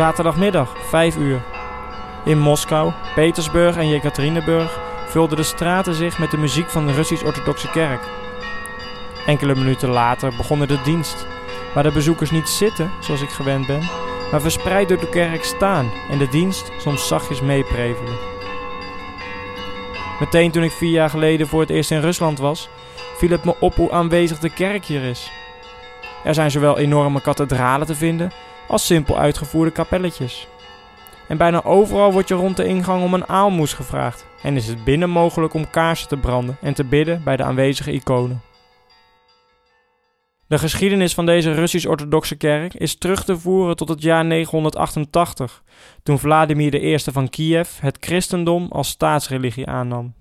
Zaterdagmiddag, 5 uur. In Moskou, Petersburg en Jekaterinburg vulden de straten zich met de muziek van de Russisch-Orthodoxe Kerk. Enkele minuten later begon de dienst, waar de bezoekers niet zitten, zoals ik gewend ben, maar verspreid door de kerk staan en de dienst soms zachtjes meeprevelen. Meteen toen ik vier jaar geleden voor het eerst in Rusland was, viel het me op hoe aanwezig de kerk hier is. Er zijn zowel enorme kathedralen te vinden als simpel uitgevoerde kapelletjes. En bijna overal wordt je rond de ingang om een aalmoes gevraagd en is het binnen mogelijk om kaarsen te branden en te bidden bij de aanwezige iconen. De geschiedenis van deze Russisch-Orthodoxe kerk is terug te voeren tot het jaar 988, toen Vladimir I van Kiev het christendom als staatsreligie aannam.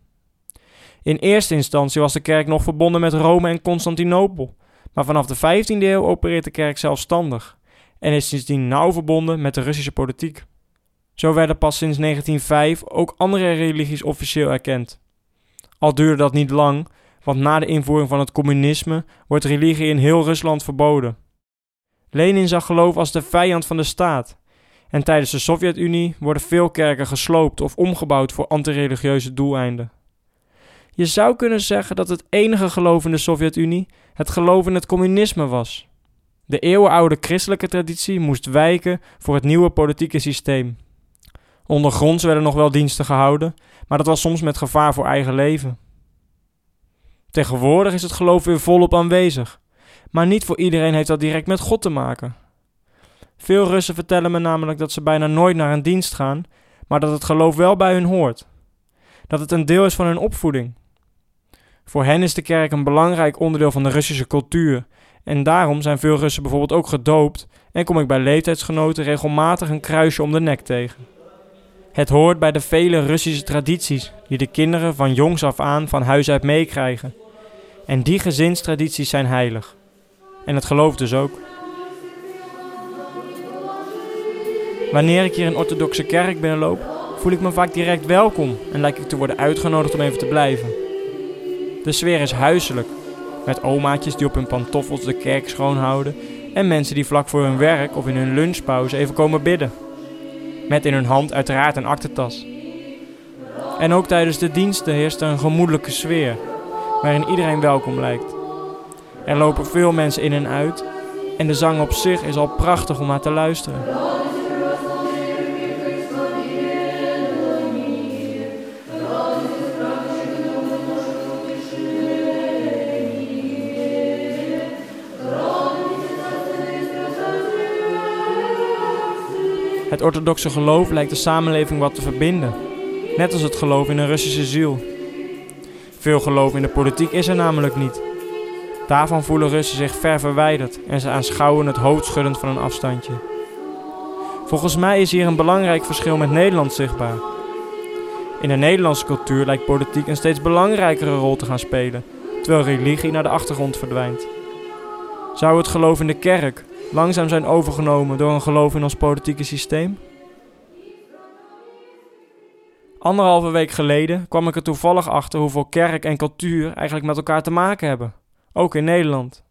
In eerste instantie was de kerk nog verbonden met Rome en Constantinopel, maar vanaf de 15e eeuw opereert de kerk zelfstandig en is sindsdien nauw verbonden met de Russische politiek. Zo werden pas sinds 1905 ook andere religies officieel erkend. Al duurde dat niet lang, want na de invoering van het communisme wordt religie in heel Rusland verboden. Lenin zag geloof als de vijand van de staat. En tijdens de Sovjet-Unie worden veel kerken gesloopt of omgebouwd voor antireligieuze doeleinden. Je zou kunnen zeggen dat het enige geloof in de Sovjet-Unie het geloof in het communisme was. De eeuwenoude christelijke traditie moest wijken voor het nieuwe politieke systeem. Ondergronds werden nog wel diensten gehouden, maar dat was soms met gevaar voor eigen leven. Tegenwoordig is het geloof weer volop aanwezig, maar niet voor iedereen heeft dat direct met God te maken. Veel Russen vertellen me namelijk dat ze bijna nooit naar een dienst gaan, maar dat het geloof wel bij hun hoort. Dat het een deel is van hun opvoeding. Voor hen is de kerk een belangrijk onderdeel van de Russische cultuur en daarom zijn veel Russen bijvoorbeeld ook gedoopt en kom ik bij leeftijdsgenoten regelmatig een kruisje om de nek tegen. Het hoort bij de vele Russische tradities die de kinderen van jongs af aan van huis uit meekrijgen. En die gezinstradities zijn heilig. En het geloof dus ook. Wanneer ik hier in orthodoxe kerk binnenloop, voel ik me vaak direct welkom en lijk ik te worden uitgenodigd om even te blijven. De sfeer is huiselijk, met omaatjes die op hun pantoffels de kerk schoonhouden en mensen die vlak voor hun werk of in hun lunchpauze even komen bidden met in hun hand uiteraard een aktentas. En ook tijdens de diensten heerst er een gemoedelijke sfeer, waarin iedereen welkom lijkt. Er lopen veel mensen in en uit en de zang op zich is al prachtig om naar te luisteren. Het orthodoxe geloof lijkt de samenleving wat te verbinden, net als het geloof in een Russische ziel. Veel geloof in de politiek is er namelijk niet. Daarvan voelen Russen zich ver verwijderd en ze aanschouwen het hoofdschuddend van een afstandje. Volgens mij is hier een belangrijk verschil met Nederland zichtbaar. In de Nederlandse cultuur lijkt politiek een steeds belangrijkere rol te gaan spelen, terwijl religie naar de achtergrond verdwijnt. Zou het geloof in de kerk, langzaam zijn overgenomen door een geloof in ons politieke systeem? Anderhalve week geleden kwam ik er toevallig achter hoeveel kerk en cultuur eigenlijk met elkaar te maken hebben, ook in Nederland.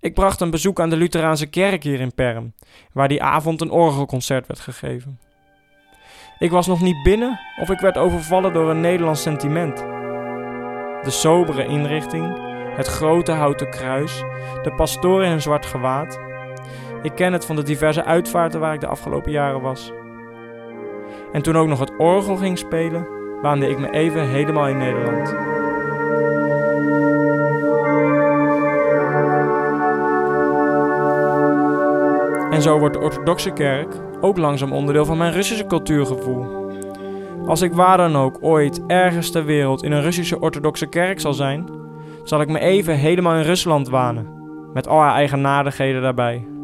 Ik bracht een bezoek aan de Lutheraanse kerk hier in Perm, waar die avond een orgelconcert werd gegeven. Ik was nog niet binnen of ik werd overvallen door een Nederlands sentiment. De sobere inrichting, het grote houten kruis, de pastoor in een zwart gewaad ik ken het van de diverse uitvaarten waar ik de afgelopen jaren was. En toen ook nog het orgel ging spelen, baande ik me even helemaal in Nederland. En zo wordt de orthodoxe kerk ook langzaam onderdeel van mijn Russische cultuurgevoel. Als ik waar dan ook ooit ergens ter wereld in een Russische orthodoxe kerk zal zijn, zal ik me even helemaal in Rusland wanen, met al haar eigenaardigheden daarbij.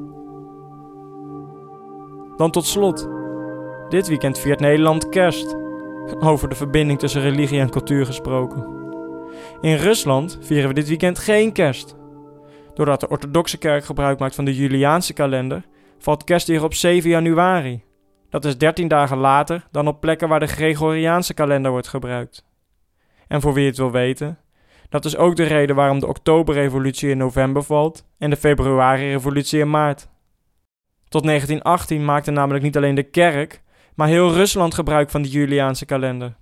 Dan tot slot. Dit weekend viert Nederland kerst. Over de verbinding tussen religie en cultuur gesproken. In Rusland vieren we dit weekend geen kerst. Doordat de orthodoxe kerk gebruik maakt van de Juliaanse kalender, valt kerst hier op 7 januari. Dat is 13 dagen later dan op plekken waar de Gregoriaanse kalender wordt gebruikt. En voor wie het wil weten, dat is ook de reden waarom de Oktoberrevolutie in november valt en de Februari-revolutie in maart. Tot 1918 maakte namelijk niet alleen de kerk, maar heel Rusland gebruik van de Juliaanse kalender.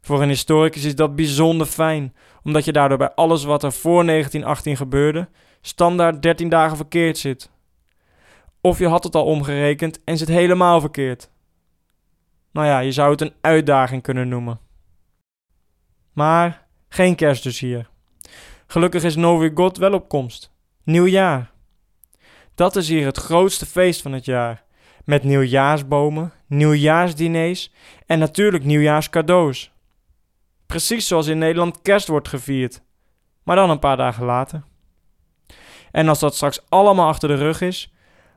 Voor een historicus is dat bijzonder fijn, omdat je daardoor bij alles wat er voor 1918 gebeurde, standaard 13 dagen verkeerd zit. Of je had het al omgerekend en zit helemaal verkeerd. Nou ja, je zou het een uitdaging kunnen noemen. Maar geen kerst dus hier. Gelukkig is Novi God wel op komst. Nieuwjaar. Dat is hier het grootste feest van het jaar. Met nieuwjaarsbomen, nieuwjaarsdiners en natuurlijk nieuwjaarscadeaus. Precies zoals in Nederland kerst wordt gevierd, maar dan een paar dagen later. En als dat straks allemaal achter de rug is,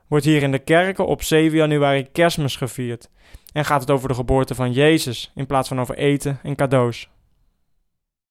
wordt hier in de kerken op 7 januari kerstmis gevierd en gaat het over de geboorte van Jezus in plaats van over eten en cadeaus.